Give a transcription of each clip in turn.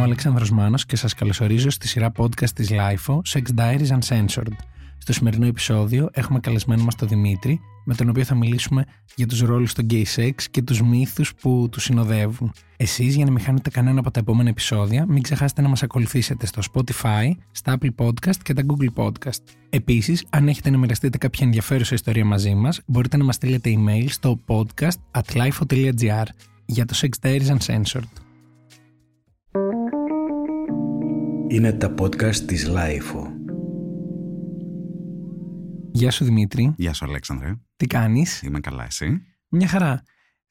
Είμαι ο Αλέξανδρος Μάνος και σας καλωσορίζω στη σειρά podcast της LIFO Sex Diaries Uncensored. Στο σημερινό επεισόδιο έχουμε καλεσμένο μας τον Δημήτρη, με τον οποίο θα μιλήσουμε για τους ρόλους στο gay sex και τους μύθους που τους συνοδεύουν. Εσείς για να μην χάνετε κανένα από τα επόμενα επεισόδια, μην ξεχάσετε να μας ακολουθήσετε στο Spotify, στα Apple Podcast και τα Google Podcast. Επίσης, αν έχετε να μοιραστείτε κάποια ενδιαφέρουσα ιστορία μαζί μας, μπορείτε να μας στείλετε email στο podcast at lifeo.gr για το Sex Diaries Uncensored. Είναι τα podcast της Lifeo. Γεια σου Δημήτρη. Γεια σου Αλέξανδρε. Τι κάνεις; Είμαι καλά εσύ; Μια χαρά.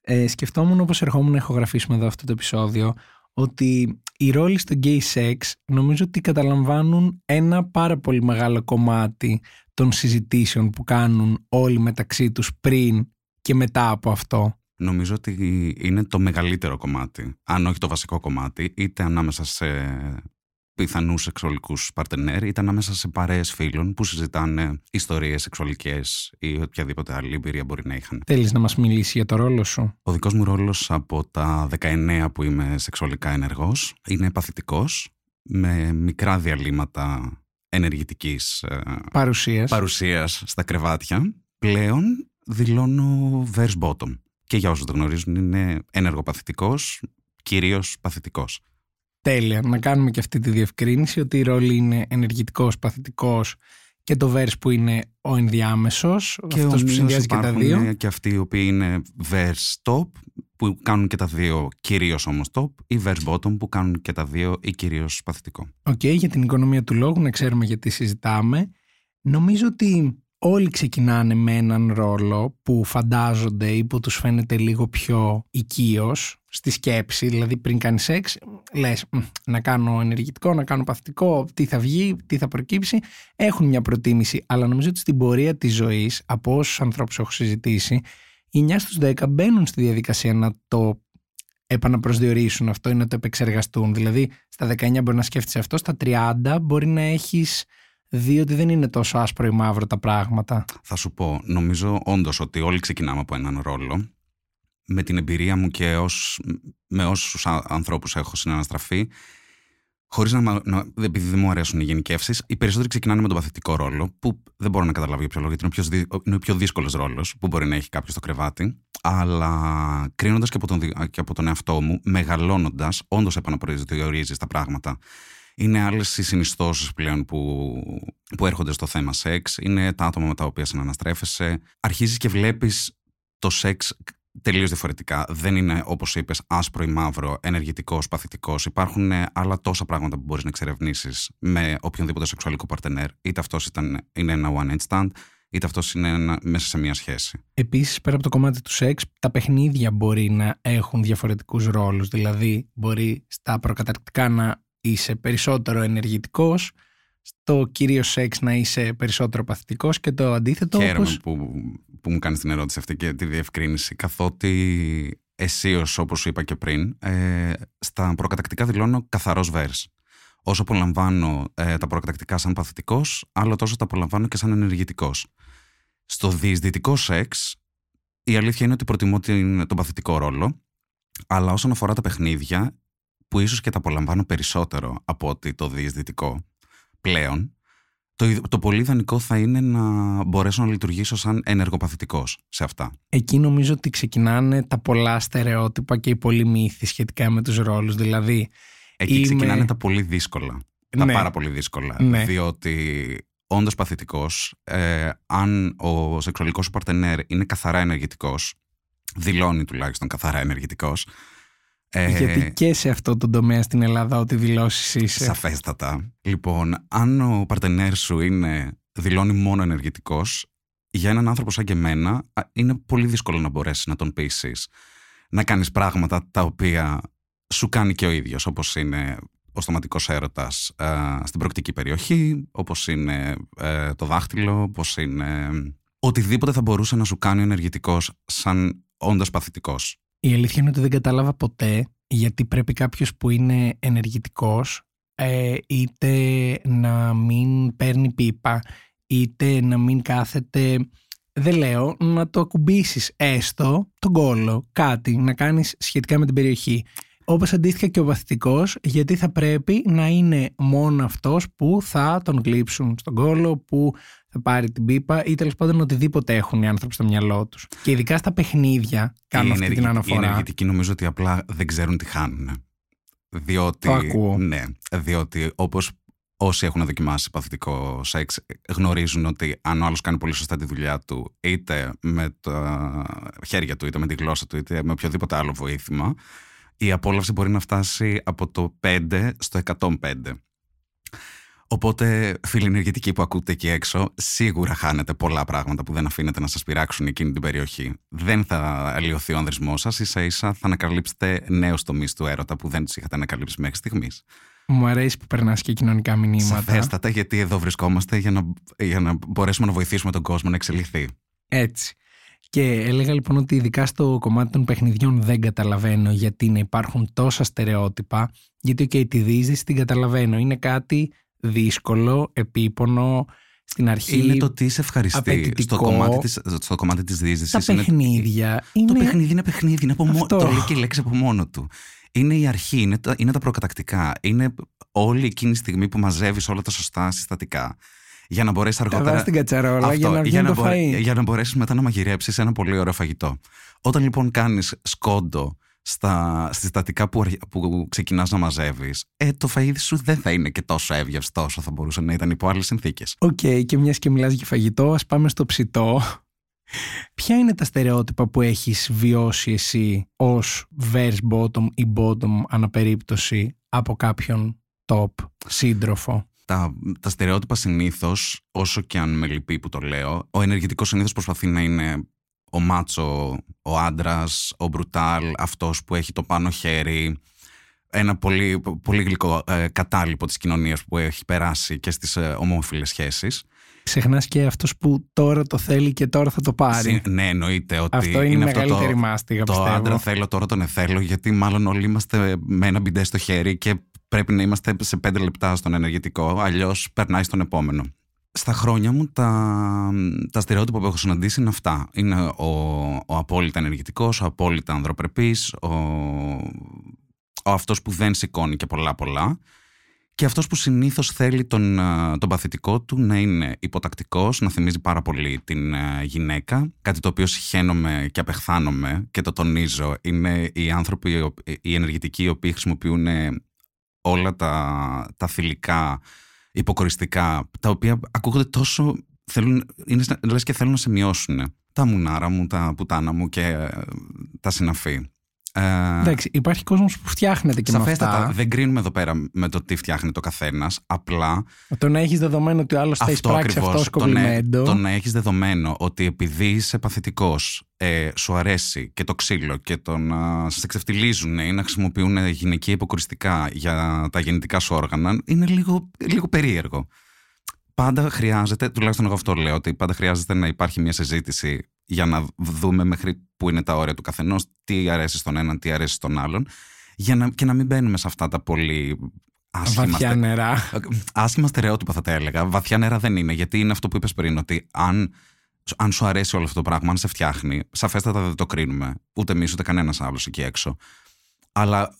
Ε, σκεφτόμουν όπως ερχόμουν να ηχογραφήσουμε εδώ αυτό το επεισόδιο ότι οι ρόλοι στο gay sex νομίζω ότι καταλαμβάνουν ένα πάρα πολύ μεγάλο κομμάτι των συζητήσεων που κάνουν όλοι μεταξύ τους πριν και μετά από αυτό. Νομίζω ότι είναι το μεγαλύτερο κομμάτι, αν όχι το βασικό κομμάτι, είτε ανάμεσα σε πιθανούς σεξουαλικούς παρτενέρ, είτε ανάμεσα σε παρέες φίλων που συζητάνε ιστορίες σεξουαλικές ή οποιαδήποτε άλλη εμπειρία μπορεί να είχαν. Θέλεις να μας μιλήσει για το ρόλο σου; Ο δικός μου ρόλος από τα 19 που είμαι σεξουαλικά ενεργός είναι παθητικός, με μικρά διαλύματα ενεργητικής παρουσίας παρουσίας στα κρεβάτια. Πλέον δηλώνω verse bottom. Και για όσους δεν γνωρίζουν, είναι ενεργοπαθητικός, κυρίως παθητικός. Τέλεια. Να κάνουμε και αυτή τη διευκρίνηση ότι η ρόλη είναι ενεργητικός, παθητικός και το verse που είναι ο ενδιάμεσος, και αυτός που συνδυάζει και τα δύο. Και αυτοί οι οποίοι είναι verse top που κάνουν και τα δύο κυρίως όμως top ή verse bottom που κάνουν και τα δύο ή κυρίως παθητικό. Ok, okay, για την οικονομία του λόγου να ξέρουμε γιατί συζητάμε. Νομίζω ότι όλοι ξεκινάνε με έναν ρόλο που φαντάζονται ή που τους φαίνεται λίγο πιο οικείος στη σκέψη, δηλαδή πριν κάνεις σεξ, λες να κάνω ενεργητικό, να κάνω παθητικό, τι θα βγει, τι θα προκύψει. Έχουν μια προτίμηση, αλλά νομίζω ότι στην πορεία της ζωής, από όσους ανθρώπους έχω συζητήσει, οι 9 στους 10 μπαίνουν στη διαδικασία να το επαναπροσδιορίσουν αυτό ή να το επεξεργαστούν. Δηλαδή, στα 19 μπορεί να σκέφτεσαι αυτό, στα 30 μπορεί να έχεις δει ότι δεν είναι τόσο άσπρο ή μαύρο τα πράγματα. Θα σου πω, νομίζω όντως ότι όλοι ξεκινάμε από έναν ρόλο. Με την εμπειρία μου και ως, με όσους ανθρώπους έχω συναναστραφεί, χωρίς να, να, επειδή δεν μου αρέσουν οι γενικεύσεις, οι περισσότεροι ξεκινάνε με τον παθητικό ρόλο, που δεν μπορώ να καταλάβω για ποιο λόγο, γιατί είναι ο πιο, είναι ο πιο δύσκολος ρόλος που μπορεί να έχει κάποιος στο κρεβάτι. Αλλά κρίνοντας και, από τον, και από τον εαυτό μου, μεγαλώνοντας, όντως επαναπροσδιορίζει τα πράγματα. Είναι άλλες οι συνιστώσεις πλέον που, που έρχονται στο θέμα σεξ. Είναι τα άτομα με τα οποία συναναστρέφεσαι. Αρχίζεις και βλέπεις το σεξ τελείως διαφορετικά. Δεν είναι, όπως είπες, άσπρο ή μαύρο, ενεργητικός, παθητικός. Υπάρχουν άλλα τόσα πράγματα που μπορείς να εξερευνήσεις με οποιονδήποτε σεξουαλικό παρτενέρ. Είτε αυτός είναι ένα one night stand, είτε αυτός είναι ένα, μέσα σε μια σχέση. Επίσης, πέρα από το κομμάτι του σεξ, τα παιχνίδια μπορεί να έχουν διαφορετικούς ρόλους. Δηλαδή, μπορεί στα προκαταρκτικά να είσαι περισσότερο ενεργητικός, στο κύριο σεξ να είσαι περισσότερο παθητικός και το αντίθετο. Χαίρομαι όπως... που, που μου κάνεις την ερώτηση αυτή και τη διευκρίνηση, καθότι εσύ όπως σου είπα και πριν, ε, στα προκατακτικά δηλώνω καθαρός βέρς. Όσο απολαμβάνω ε, τα προκατακτικά σαν παθητικός, άλλο τόσο τα απολαμβάνω και σαν ενεργητικός. Στο διεισδυτικό σεξ, η αλήθεια είναι ότι προτιμώ τον παθητικό ρόλο, αλλά όσον αφορά τα παιχνίδια, που ίσως και τα απολαμβάνω περισσότερο από ότι το διεισδυτικό πλέον, το, το πολύ ιδανικό θα είναι να μπορέσω να λειτουργήσω σαν ενεργοπαθητικός σε αυτά. Εκεί νομίζω ότι ξεκινάνε τα πολλά στερεότυπα και οι πολλοί μύθοι σχετικά με τους ρόλους. Δηλαδή, Εκεί είμαι... ξεκινάνε τα πολύ δύσκολα. Τα ναι. πάρα πολύ δύσκολα. Ναι. Διότι όντως παθητικός, ε, αν ο σεξουαλικός σου παρτενέρ είναι καθαρά ενεργητικός, δηλώνει τουλάχιστον καθαρά ενεργητικός, ε, Γιατί και σε αυτό το τομέα στην Ελλάδα ό,τι δηλώσεις είσαι. Σαφέστατα. Λοιπόν, αν ο παρτενέρ σου είναι, δηλώνει μόνο ενεργητικός, για έναν άνθρωπο σαν και εμένα, είναι πολύ δύσκολο να μπορέσεις να τον πείσεις να κάνεις πράγματα τα οποία σου κάνει και ο ίδιος, όπως είναι ο στοματικός έρωτας ε, στην προκτική περιοχή, όπως είναι ε, το δάχτυλο, όπως είναι. Οτιδήποτε θα μπορούσε να σου κάνει ενεργητικός σαν όντα παθητικός. Η αλήθεια είναι ότι δεν κατάλαβα ποτέ γιατί πρέπει κάποιος που είναι ενεργητικός ε, είτε να μην παίρνει πίπα είτε να μην κάθεται δεν λέω να το ακουμπήσεις έστω τον κόλο κάτι να κάνεις σχετικά με την περιοχή. Όπως αντίστοιχα και ο παθητικός, γιατί θα πρέπει να είναι μόνο αυτός που θα τον γλύψουν στον κόλο, που θα πάρει την πίπα ή τέλος πάντων οτιδήποτε έχουν οι άνθρωποι στο μυαλό τους. Και ειδικά στα παιχνίδια κάνω αυτή την αναφορά. Οι ενεργητικοί νομίζω ότι απλά δεν ξέρουν τι χάνουν. Διότι, Το ακούω. Ναι, διότι όπως όσοι έχουν δοκιμάσει παθητικό σεξ γνωρίζουν ότι αν ο άλλος κάνει πολύ σωστά τη δουλειά του είτε με τα χέρια του, είτε με τη γλώσσα του, είτε με οποιοδήποτε άλλο βοήθημα η απόλαυση μπορεί να φτάσει από το 5 στο 105. Οπότε, φίλοι ενεργητικοί που ακούτε εκεί έξω, σίγουρα χάνετε πολλά πράγματα που δεν αφήνετε να σας πειράξουν εκείνη την περιοχή. Δεν θα αλλοιωθεί ο ανδρισμό σας, ίσα ίσα θα ανακαλύψετε νέους τομείς του έρωτα που δεν τους είχατε ανακαλύψει μέχρι στιγμής. Μου αρέσει που περνάς και κοινωνικά μηνύματα. Σαφέστατα, γιατί εδώ βρισκόμαστε για να, για να μπορέσουμε να βοηθήσουμε τον κόσμο να εξελιχθεί. Έτσι. Και έλεγα λοιπόν ότι ειδικά στο κομμάτι των παιχνιδιών δεν καταλαβαίνω γιατί να υπάρχουν τόσα στερεότυπα, γιατί και τη δίζηση την καταλαβαίνω. Είναι κάτι δύσκολο, επίπονο, στην αρχή. Είναι το τι σε ευχαριστεί. απαιτητικό. Στο κομμάτι της, στο κομμάτι της δίζησης. τα είναι- παιχνίδια. Είναι... Το παιχνίδι είναι παιχνίδι, είναι από μόνο, Αυτό. το λέει και η λέξη από μόνο του. Είναι η αρχή, είναι τα, είναι τα προκατακτικά. Είναι όλη εκείνη η στιγμή που μαζεύεις όλα τα σωστά συστατικά. Για να μπορέσεις Τα αργότερα. βάζεις στην κατσαρόλα Αυτό, για να βγει για, να το μπορέ- φαΐ. για να μπορέσεις μετά να μαγειρέψεις ένα πολύ ωραίο φαγητό. Όταν λοιπόν κάνεις σκόντο στα συστατικά που, αρχι- που ξεκινάς να μαζεύεις, ε, το φαΐ σου δεν θα είναι και τόσο εύγευστο όσο θα μπορούσε να ήταν υπό άλλες συνθήκες. Οκ, και μιας και μιλάς για φαγητό, ας πάμε στο ψητό. Ποια είναι τα στερεότυπα που έχεις βιώσει εσύ ως verse bottom ή bottom ανά περίπτωση από κάποιον top σύντροφο; τα, τα στερεότυπα συνήθως, όσο και αν με λυπεί που το λέω, ο ενεργητικός συνήθως προσπαθεί να είναι ο μάτσο, ο άντρας, ο μπρουτάλ, αυτός που έχει το πάνω χέρι. Ένα πολύ, πολύ γλυκό ε, κατάλοιπο της κοινωνίας που έχει περάσει και στις ε, ομόφυλες σχέσεις. Ξεχνάς και αυτός που τώρα το θέλει και τώρα θα το πάρει. Συ- Ναι, εννοείται ότι Αυτό είναι η αυτό μεγαλύτερη το, μάστιγα, το πιστεύω. άντρα θέλω, τώρα τον εθέλω, γιατί μάλλον όλοι είμαστε με ένα μπιντέ στο χέρι και πρέπει να είμαστε σε πέντε λεπτά στον ενεργητικό, αλλιώς περνάει στον επόμενο. Στα χρόνια μου τα, τα στερεότυπα που έχω συναντήσει είναι αυτά. Είναι ο, ο απόλυτα ενεργητικός, ο απόλυτα ανδροπρεπής, ο, ο αυτός που δεν σηκώνει και πολλά πολλά και αυτός που συνήθως θέλει τον, α, τον παθητικό του να είναι υποτακτικός, να θυμίζει πάρα πολύ την α, γυναίκα, κάτι το οποίο συχαίνομαι και απεχθάνομαι και το τονίζω. Είναι οι άνθρωποι, οι οποίοι- οι ενεργητικοί, οι οποίοι χρησιμοποιούν ε, όλα τα, τα θηλυκά, υποκοριστικά, τα οποία ακούγονται τόσο, θέλουν, είναι σαν- λες και θέλουν να σε μειώσουν. Τα μουνάρα μου, τα πουτάνα μου και ε, τα συναφή. Ε, Εντάξει, υπάρχει κόσμος που φτιάχνεται και με Σαφέστατα, αυτά. δεν κρίνουμε εδώ πέρα με το τι φτιάχνει το καθένας. Απλά Το να έχεις δεδομένο ότι ο άλλος θα αυτό εισπράξει ακριβώς. αυτό Το, να- σκομπλιμέντο. το να έχεις δεδομένο ότι επειδή είσαι παθητικός, ε, σου αρέσει και το ξύλο και το να σε ξεφτιλίζουν ή να χρησιμοποιούν γυναικεία υποκοριστικά για τα γεννητικά σου όργανα, είναι λίγο, λίγο περίεργο. Πάντα χρειάζεται, τουλάχιστον εγώ αυτό λέω, ότι πάντα χρειάζεται να υπάρχει μια συζήτηση για να δούμε μέχρι πού είναι τα όρια του καθενός, τι αρέσει στον έναν, τι αρέσει στον άλλον, για να, και να μην μπαίνουμε σε αυτά τα πολύ άσχημα Βαθιά στε- νερά. Άσχημα στερεότυπα θα τα έλεγα. Βαθιά νερά δεν είναι. Γιατί είναι αυτό που είπες πριν, ότι αν, αν σου αρέσει όλο αυτό το πράγμα, αν σε φτιάχνει, σαφέστατα δεν το κρίνουμε. Ούτε εμείς ούτε κανένας άλλος εκεί έξω. Αλλά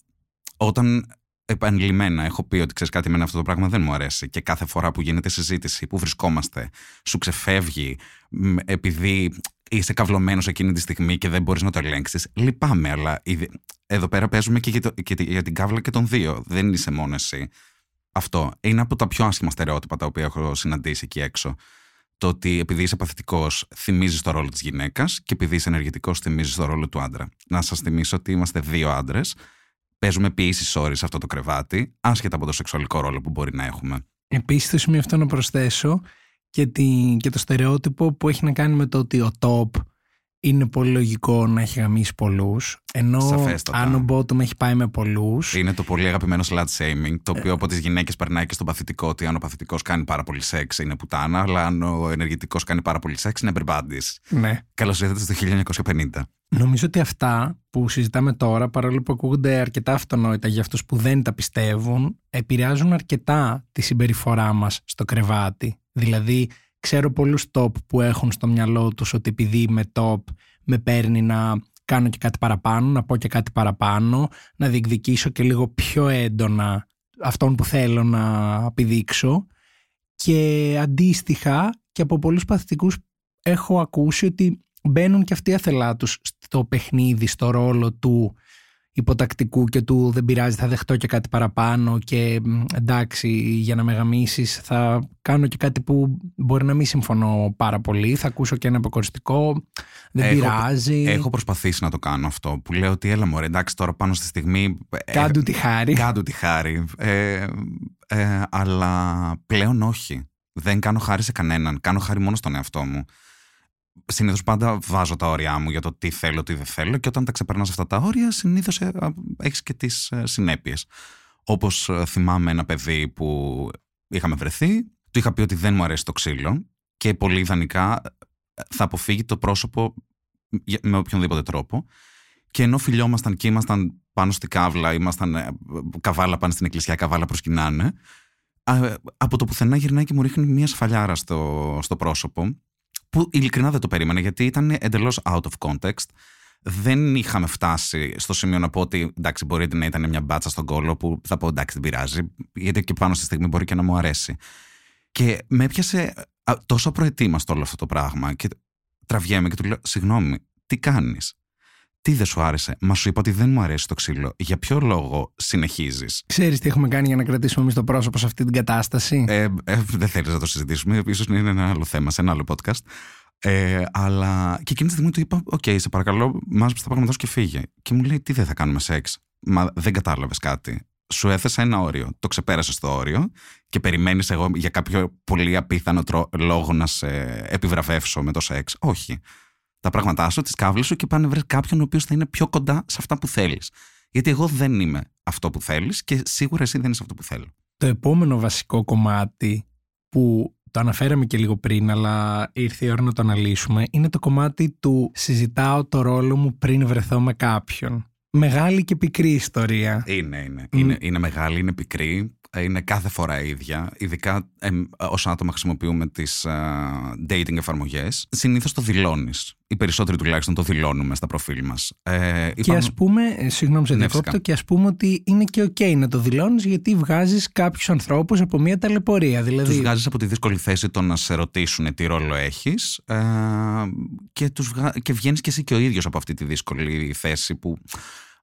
όταν επανειλημμένα έχω πει ότι ξέρεις κάτι, εμένα αυτό το πράγμα δεν μου αρέσει και κάθε φορά που γίνεται συζήτηση, που βρισκόμαστε, σου ξεφεύγει μ, επειδή είσαι καυλωμένος εκείνη τη στιγμή και δεν μπορείς να το ελέγξεις. Λυπάμαι, αλλά ήδη- εδώ πέρα παίζουμε και για, το- και για την κάβλα και των δύο. Δεν είσαι μόνο εσύ. Αυτό είναι από τα πιο άσχημα στερεότυπα τα οποία έχω συναντήσει εκεί έξω. Το ότι επειδή είσαι παθητικός, θυμίζεις το ρόλο της γυναίκας και επειδή είσαι ενεργητικός, θυμίζεις το ρόλο του άντρα. Να σας θυμίσω ότι είμαστε δύο άντρες. Παίζουμε επί ίση ώρη σε αυτό το κρεβάτι, άσχετα από το σεξουαλικό ρόλο που μπορεί να έχουμε. Επίσης στο σημείο αυτό να προσθέσω και, τη, και το στερεότυπο που έχει να κάνει με το ότι ο top είναι πολύ λογικό να έχει γαμίσει πολλούς ενώ Σαφέστατα. αν ο bottom έχει πάει με πολλούς Είναι το πολύ αγαπημένο slut shaming, το οποίο από τις γυναίκες περνάει και στον παθητικό. Ότι αν ο παθητικός κάνει πάρα πολύ σεξ είναι πουτάνα, αλλά αν ο ενεργητικός κάνει πάρα πολύ σεξ είναι everybody's. ναι. Καλώς ήρθατε στο 1950. Νομίζω ότι αυτά που συζητάμε τώρα, παρόλο που ακούγονται αρκετά αυτονόητα για αυτούς που δεν τα πιστεύουν, επηρεάζουν αρκετά τη συμπεριφορά μας στο κρεβάτι. Δηλαδή, ξέρω πολλούς top που έχουν στο μυαλό τους ότι επειδή είμαι top με παίρνει να κάνω και κάτι παραπάνω, να πω και κάτι παραπάνω, να διεκδικήσω και λίγο πιο έντονα αυτόν που θέλω να επιδείξω. Και αντίστοιχα και από πολλούς παθητικούς έχω ακούσει ότι μπαίνουν και αυτοί αθελά τους στο παιχνίδι, στο ρόλο του υποτακτικού και του δεν πειράζει θα δεχτώ και κάτι παραπάνω και εντάξει για να με γαμίσεις θα κάνω και κάτι που μπορεί να μην συμφωνώ πάρα πολύ. Θα ακούσω και ένα αποκοριστικό. Δεν έχω, πειράζει Έχω προσπαθήσει να το κάνω αυτό που λέω ότι έλα μωρέ εντάξει τώρα πάνω στη στιγμή ε, Κάντου τη χάρη Κάντου τη χάρη. Ε, ε, αλλά πλέον όχι. Δεν κάνω χάρη σε κανέναν. Κάνω χάρη μόνο στον εαυτό μου συνήθως πάντα βάζω τα όρια μου για το τι θέλω, τι δεν θέλω και όταν τα ξεπερνά αυτά τα όρια συνήθως ε, έχεις και τις ε, συνέπειες. Όπως ε, θυμάμαι ένα παιδί που είχαμε βρεθεί, του είχα πει ότι δεν μου αρέσει το ξύλο και πολύ ιδανικά θα αποφύγει το πρόσωπο με οποιονδήποτε τρόπο. Και ενώ φιλιόμασταν και ήμασταν πάνω στη κάβλα, ήμασταν καβάλα πάνω στην εκκλησιά, καβάλα προσκυνάνε, από το πουθενά γυρνάει και μου ρίχνει μια σφαλιάρα στο, στο πρόσωπο που ειλικρινά δεν το περίμενα γιατί ήταν εντελώς out of context. Δεν είχαμε φτάσει στο σημείο να πω ότι εντάξει, μπορεί να ήταν μια μπάτσα στον κόλλο που θα πω εντάξει, δεν πειράζει, γιατί και πάνω στη στιγμή μπορεί και να μου αρέσει. Και με έπιασε τόσο προετοίμαστο όλο αυτό το πράγμα και τραβιέμαι και του λέω: Συγγνώμη, τι κάνεις; Τι δεν σου άρεσε; Μα σου είπα ότι δεν μου αρέσει το ξύλο. Για ποιο λόγο συνεχίζεις; Ξέρεις τι έχουμε κάνει για να κρατήσουμε εμείς το πρόσωπο σε αυτή την κατάσταση; Ε, ε, δεν θέλεις να το συζητήσουμε. Ίσως είναι ένα άλλο θέμα, σε ένα άλλο podcast. Ε, αλλά και εκείνη τη στιγμή του είπα: Οκ, σε παρακαλώ, μάζεψε τα πράγματα σου και φύγε. Και μου λέει: Τι δεν θα κάνουμε σεξ; Μα δεν κατάλαβες κάτι. Σου έθεσα ένα όριο. Το ξεπέρασες το όριο και περιμένεις εγώ για κάποιο πολύ απίθανο λόγο να σε επιβραβεύσω με το σεξ. Όχι τα πράγματά σου, τις κάβλε σου και πάνε βρει κάποιον ο οποίος θα είναι πιο κοντά σε αυτά που θέλεις. Γιατί εγώ δεν είμαι αυτό που θέλεις και σίγουρα εσύ δεν είσαι αυτό που θέλω. Το επόμενο βασικό κομμάτι που το αναφέραμε και λίγο πριν, αλλά ήρθε η ώρα να το αναλύσουμε, είναι το κομμάτι του συζητάω το ρόλο μου πριν βρεθώ με κάποιον. Μεγάλη και πικρή ιστορία. Είναι, είναι. Είναι, είναι μεγάλη, είναι πικρή. Είναι κάθε φορά ίδια. Ειδικά ε, όσο άτομα χρησιμοποιούμε τις dating εφαρμογές. Συνήθως το δηλώνεις. Οι περισσότεροι τουλάχιστον το δηλώνουμε στα προφίλ μας. Ε, και ας πούμε, ε, συγγνώμη σε διακόπτω, και ας πούμε ότι είναι και OK να το δηλώνεις γιατί βγάζεις κάποιους ανθρώπους από μια ταλαιπωρία. Δηλαδή... Τους βγάζεις από τη δύσκολη θέση το να σε ρωτήσουν τι ρόλο έχεις ε, και, βγα... και βγαίνεις και εσύ και ο ίδιος από αυτή τη δύσκολη θέση που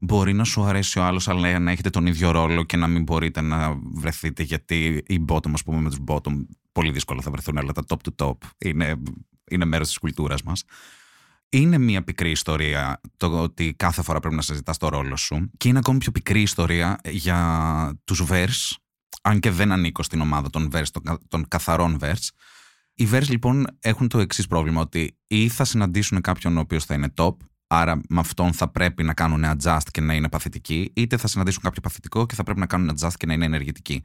μπορεί να σου αρέσει ο άλλος, αλλά να έχετε τον ίδιο ρόλο και να μην μπορείτε να βρεθείτε γιατί οι bottom, ας πούμε, με τους bottom πολύ δύσκολα θα βρεθούν, αλλά τα top to top είναι, είναι μέρος της κουλτούρας μας. Είναι μια πικρή ιστορία το ότι κάθε φορά πρέπει να συζητά το ρόλο σου. Και είναι ακόμη πιο πικρή ιστορία για τους Verse, αν και δεν ανήκω στην ομάδα των Verse, των, των καθαρών Verse. Οι Verse λοιπόν έχουν το εξής πρόβλημα, ότι ή θα συναντήσουν κάποιον ο οποίος θα είναι top, άρα με αυτόν θα πρέπει να κάνουν adjust και να είναι παθητικοί, είτε θα συναντήσουν κάποιο παθητικό και θα πρέπει να κάνουν adjust και να είναι ενεργητικοί.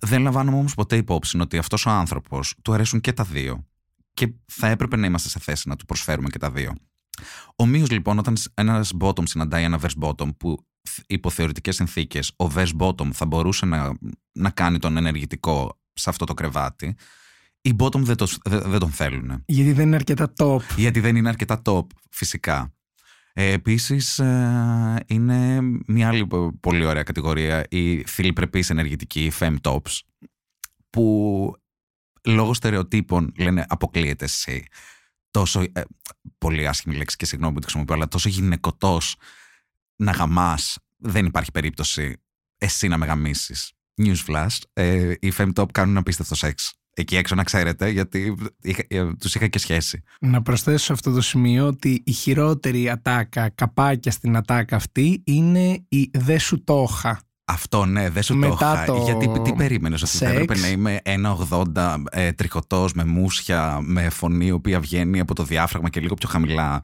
Δεν λαμβάνουμε όμως ποτέ υπόψη ότι αυτός ο άνθρωπος του αρέσουν και τα δύο. Και θα έπρεπε να είμαστε σε θέση να του προσφέρουμε και τα δύο. Ομοίως λοιπόν, όταν ένας bottom συναντάει ένα verse bottom που υπό θεωρητικές συνθήκες ο verse bottom θα μπορούσε να, να κάνει τον ενεργητικό σε αυτό το κρεβάτι, οι bottom δεν, το, δεν τον θέλουν. Γιατί δεν είναι αρκετά top. Γιατί δεν είναι αρκετά top, φυσικά. Ε, Επίσης, ε, είναι μια άλλη πολύ ωραία κατηγορία, η φιλιπρεπή ενεργητική, οι fem tops, που λόγω στερεοτύπων λένε αποκλείεται εσύ. Τόσο, ε, πολύ άσχημη λέξη και συγγνώμη που τη χρησιμοποιώ, αλλά τόσο γυναικωτός να γαμάς, δεν υπάρχει περίπτωση εσύ να με γαμίσεις. Newsflash, ε, οι fem top κάνουν απίστευτο σεξ εκεί έξω να ξέρετε, γιατί ε, τους είχα και σχέση. Να προσθέσω σε αυτό το σημείο ότι η χειρότερη ατάκα, καπάκια στην ατάκα αυτή, είναι η «δε σου το είχα». Αυτό ναι, δεν σου το είχα. Γιατί τι περίμενες, ότι θα έπρεπε να είμαι 1,80 ε, τριχωτός με μουσια, με φωνή η οποία βγαίνει από το διάφραγμα και λίγο πιο χαμηλά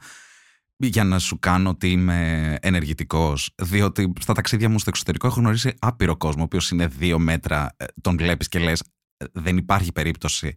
για να σου κάνω ότι είμαι ενεργητικός. Διότι στα ταξίδια μου στο εξωτερικό έχω γνωρίσει άπειρο κόσμο, ο οποίος είναι δύο μέτρα, ε, τον βλέπεις και λες: δεν υπάρχει περίπτωση.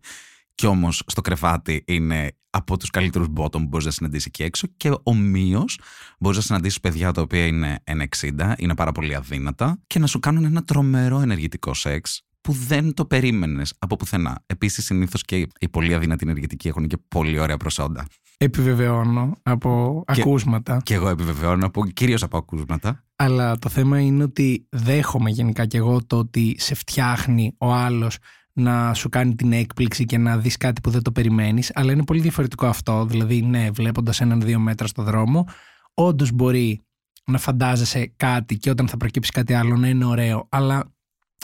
Κι όμως στο κρεβάτι είναι από τους καλύτερους bottom που μπορείς να συναντήσεις εκεί έξω. Και ομοίως μπορείς να συναντήσεις παιδιά τα οποία είναι 1,60, είναι πάρα πολύ αδύνατα και να σου κάνουν ένα τρομερό ενεργητικό σεξ που δεν το περίμενες από πουθενά. Επίσης, συνήθως και οι πολύ αδύνατοι ενεργητικοί έχουν και πολύ ωραία προσόντα. Επιβεβαιώνω από Και- ακούσματα. Και εγώ επιβεβαιώνω από, κυρίως από ακούσματα. Αλλά το θέμα είναι ότι δέχομαι γενικά και εγώ το ότι σε φτιάχνει ο άλλος να σου κάνει την έκπληξη και να δεις κάτι που δεν το περιμένεις. Αλλά είναι πολύ διαφορετικό αυτό. Δηλαδή, ναι, βλέποντας έναν δύο μέτρα στο δρόμο, όντως μπορεί να φαντάζεσαι κάτι και όταν θα προκύψει κάτι άλλο να είναι ωραίο. Αλλά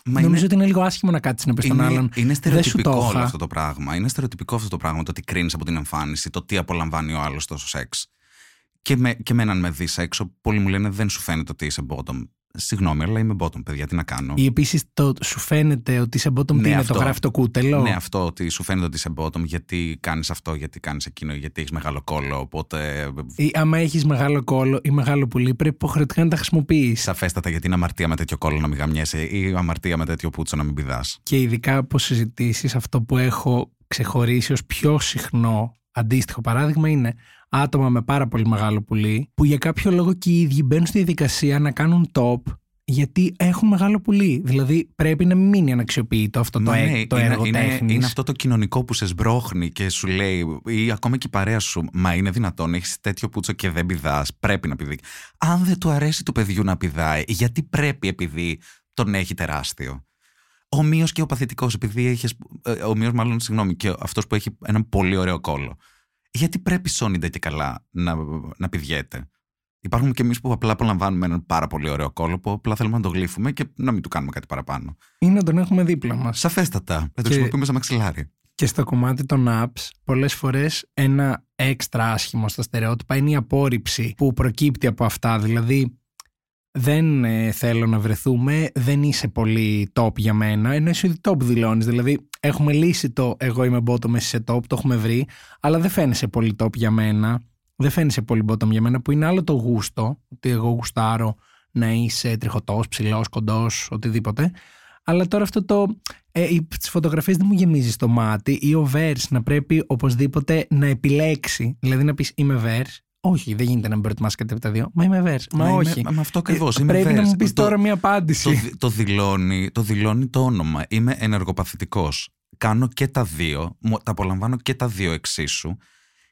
Μα νομίζω είναι, ότι είναι λίγο άσχημο να κάτσεις να πεις στον είναι, άλλον. είναι το στερεοτυπικό όλο είχα. αυτό το πράγμα. Είναι στερεοτυπικό αυτό το πράγμα το τι κρίνεις από την εμφάνιση, το τι απολαμβάνει ο άλλος στο σεξ. Και με, και με έναν με δεις έξω, πολλοί μου λένε δεν σου φαίνεται ότι είσαι bottom. Συγγνώμη, αλλά είμαι bottom, παιδιά, τι να κάνω. Ή επίσης το σου φαίνεται ότι είσαι bottom Ναι, τι είναι, αυτό. το γράφει το κούτελο; Ναι, αυτό ότι σου φαίνεται ότι είσαι bottom, γιατί κάνεις αυτό, γιατί κάνεις εκείνο, γιατί έχεις μεγάλο κόλλο. Οπότε Ή άμα έχεις μεγάλο κόλλο ή μεγάλο πουλί, πρέπει υποχρεωτικά να τα χρησιμοποιήσει. σαφέστατα γιατί είναι αμαρτία με τέτοιο κόλλο να μην γαμιέσαι ή αμαρτία με τέτοιο πούτσο να μην πηδάς. Και ειδικά από συζητήσεις, αυτό που έχω ξεχωρίσει ως πιο συχνό αντίστοιχο παράδειγμα είναι άτομα με πάρα πολύ μεγάλο πουλί, που για κάποιο λόγο και οι ίδιοι μπαίνουν στη διαδικασία να κάνουν top γιατί έχουν μεγάλο πουλί. Δηλαδή πρέπει να μην μείνει αναξιοποιητό αυτό το, Μα ε- ναι, το είναι, έργο είναι, τέχνης. είναι αυτό το κοινωνικό που σε σμπρώχνει και σου λέει, ή ακόμα και η παρέα σου, Μα είναι δυνατόν, έχεις τέτοιο πούτσο και δεν πηδάς. Πρέπει να πηδεί. Αν δεν του αρέσει του παιδιού να πηδάει, γιατί πρέπει επειδή τον έχει τεράστιο; Ομοίω και ο παθητικός, επειδή έχεις. Ομοίω, μάλλον, συγγνώμη, και αυτός που έχει έναν πολύ ωραίο κόλλο. Γιατί πρέπει σόνιντα και καλά να, να πηδιέται; Υπάρχουν και εμείς που απλά απολαμβάνουμε έναν πάρα πολύ ωραίο κόλλο που απλά θέλουμε να το γλύφουμε και να μην του κάνουμε κάτι παραπάνω. Ή να τον έχουμε δίπλα μας. Σαφέστατα. Να το Και- χρησιμοποιούμε σαν μαξιλάρι. Και στο κομμάτι των apps, πολλές φορές ένα έξτρα άσχημο στα στερεότυπα είναι η απόρριψη που προκύπτει από αυτά. Δηλαδή, δεν ε, θέλω να βρεθούμε, δεν είσαι πολύ top για μένα, ενώ εσύ ήδη top δηλώνεις. Δηλαδή, έχουμε λύσει το εγώ είμαι bottom, εσύ είσαι top, το έχουμε βρει, αλλά δεν φαίνεσαι πολύ top για μένα, δεν φαίνεσαι πολύ bottom για μένα, που είναι άλλο το γούστο, ότι εγώ γουστάρω να είσαι τριχωτός, ψηλός, κοντός, οτιδήποτε. Αλλά τώρα αυτό το. Ε, τις φωτογραφίες δεν μου γεμίζει το μάτι ή ο Verse να πρέπει οπωσδήποτε να επιλέξει. Δηλαδή να πεις είμαι Verse. Όχι, δεν γίνεται να μην προετοιμάσει κάτι από τα δύο. Μα είμαι Verse. Μα, είμαι- όχι. μα αυτό ακριβώς. Ε, πρέπει να μου πεις τώρα μια απάντηση. Το, δι- το, δηλώνει, το δηλώνει το όνομα. Είμαι ενεργοπαθητικός. Κάνω και τα δύο. μου- Τα απολαμβάνω και τα δύο εξίσου.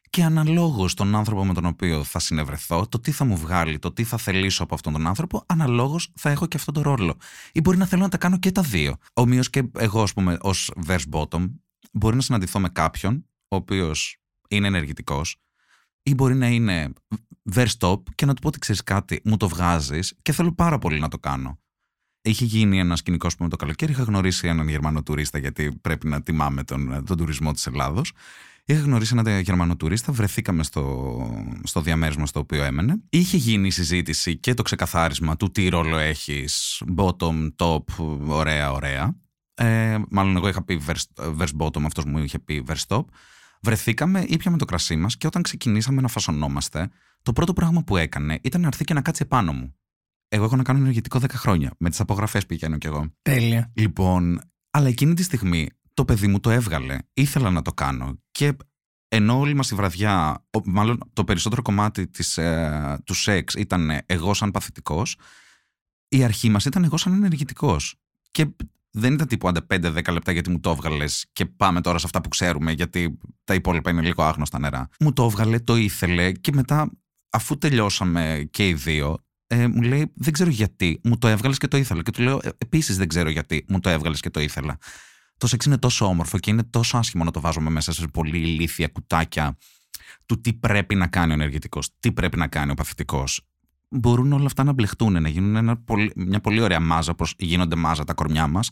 Και αναλόγως τον άνθρωπο με τον οποίο θα συνευρεθώ, το τι θα μου βγάλει, το τι θα θελήσω από αυτόν τον άνθρωπο, αναλόγως θα έχω και αυτόν τον ρόλο. Ή μπορεί να θέλω να τα κάνω και τα δύο. Ομοίως και εγώ, ας πούμε, ως verse bottom, μπορεί να συναντηθώ με κάποιον, ο οποίος είναι ενεργητικός, ή μπορεί να είναι verse top και να του πω ότι ξέρεις κάτι, μου το βγάζεις και θέλω πάρα πολύ να το κάνω. Είχε γίνει ένα σκηνικό που με το καλοκαίρι. Είχα γνωρίσει έναν Γερμανό τουρίστα, γιατί πρέπει να τιμάμε τον, τον τουρισμό της Ελλάδος. Είχα γνωρίσει έναν Γερμανό τουρίστα, βρεθήκαμε στο, στο διαμέρισμα στο οποίο έμενε. Είχε γίνει η συζήτηση και το ξεκαθάρισμα του τι ρόλο έχει, bottom, top, ωραία, ωραία. Ε, μάλλον εγώ είχα πει verse, verse bottom, αυτός μου είχε πει verse top. Βρεθήκαμε, ήπιαμε το κρασί μας και όταν ξεκινήσαμε να φασωνόμαστε, το πρώτο πράγμα που έκανε ήταν να έρθει και να κάτσει επάνω μου. Εγώ έχω να κάνω ενεργητικό 10 χρόνια. Με τις απογραφές πηγαίνω κι εγώ. Τέλεια. Λοιπόν, αλλά εκείνη τη στιγμή το παιδί μου το έβγαλε. Ήθελα να το κάνω. Και ενώ όλη μας η βραδιά, ο- μάλλον το περισσότερο κομμάτι της, ε, του σεξ ήταν εγώ σαν παθητικός, η αρχή μας ήταν εγώ σαν ενεργητικός. Και δεν ήταν τύπου άντε 5-10 λεπτά γιατί μου το έβγαλες και πάμε τώρα σε αυτά που ξέρουμε, γιατί τα υπόλοιπα είναι λίγο άγνωστα νερά. Μου το έβγαλε, το ήθελε και μετά, αφού τελειώσαμε και οι δύο, ε, μου λέει: Δεν ξέρω γιατί, μου το έβγαλες και το ήθελα. Και του λέω: «Ε, Επίσης δεν ξέρω γιατί, μου το έβγαλες και το ήθελα. Το σεξ είναι τόσο όμορφο και είναι τόσο άσχημο να το βάζουμε μέσα σε πολύ ηλίθια κουτάκια του τι πρέπει να κάνει ο ενεργητικός, τι πρέπει να κάνει ο παθητικός. Μπορούν όλα αυτά να μπλεχτούν, να γίνουν ένα πολύ- μια πολύ ωραία μάζα, όπως γίνονται μάζα τα κορμιά μας.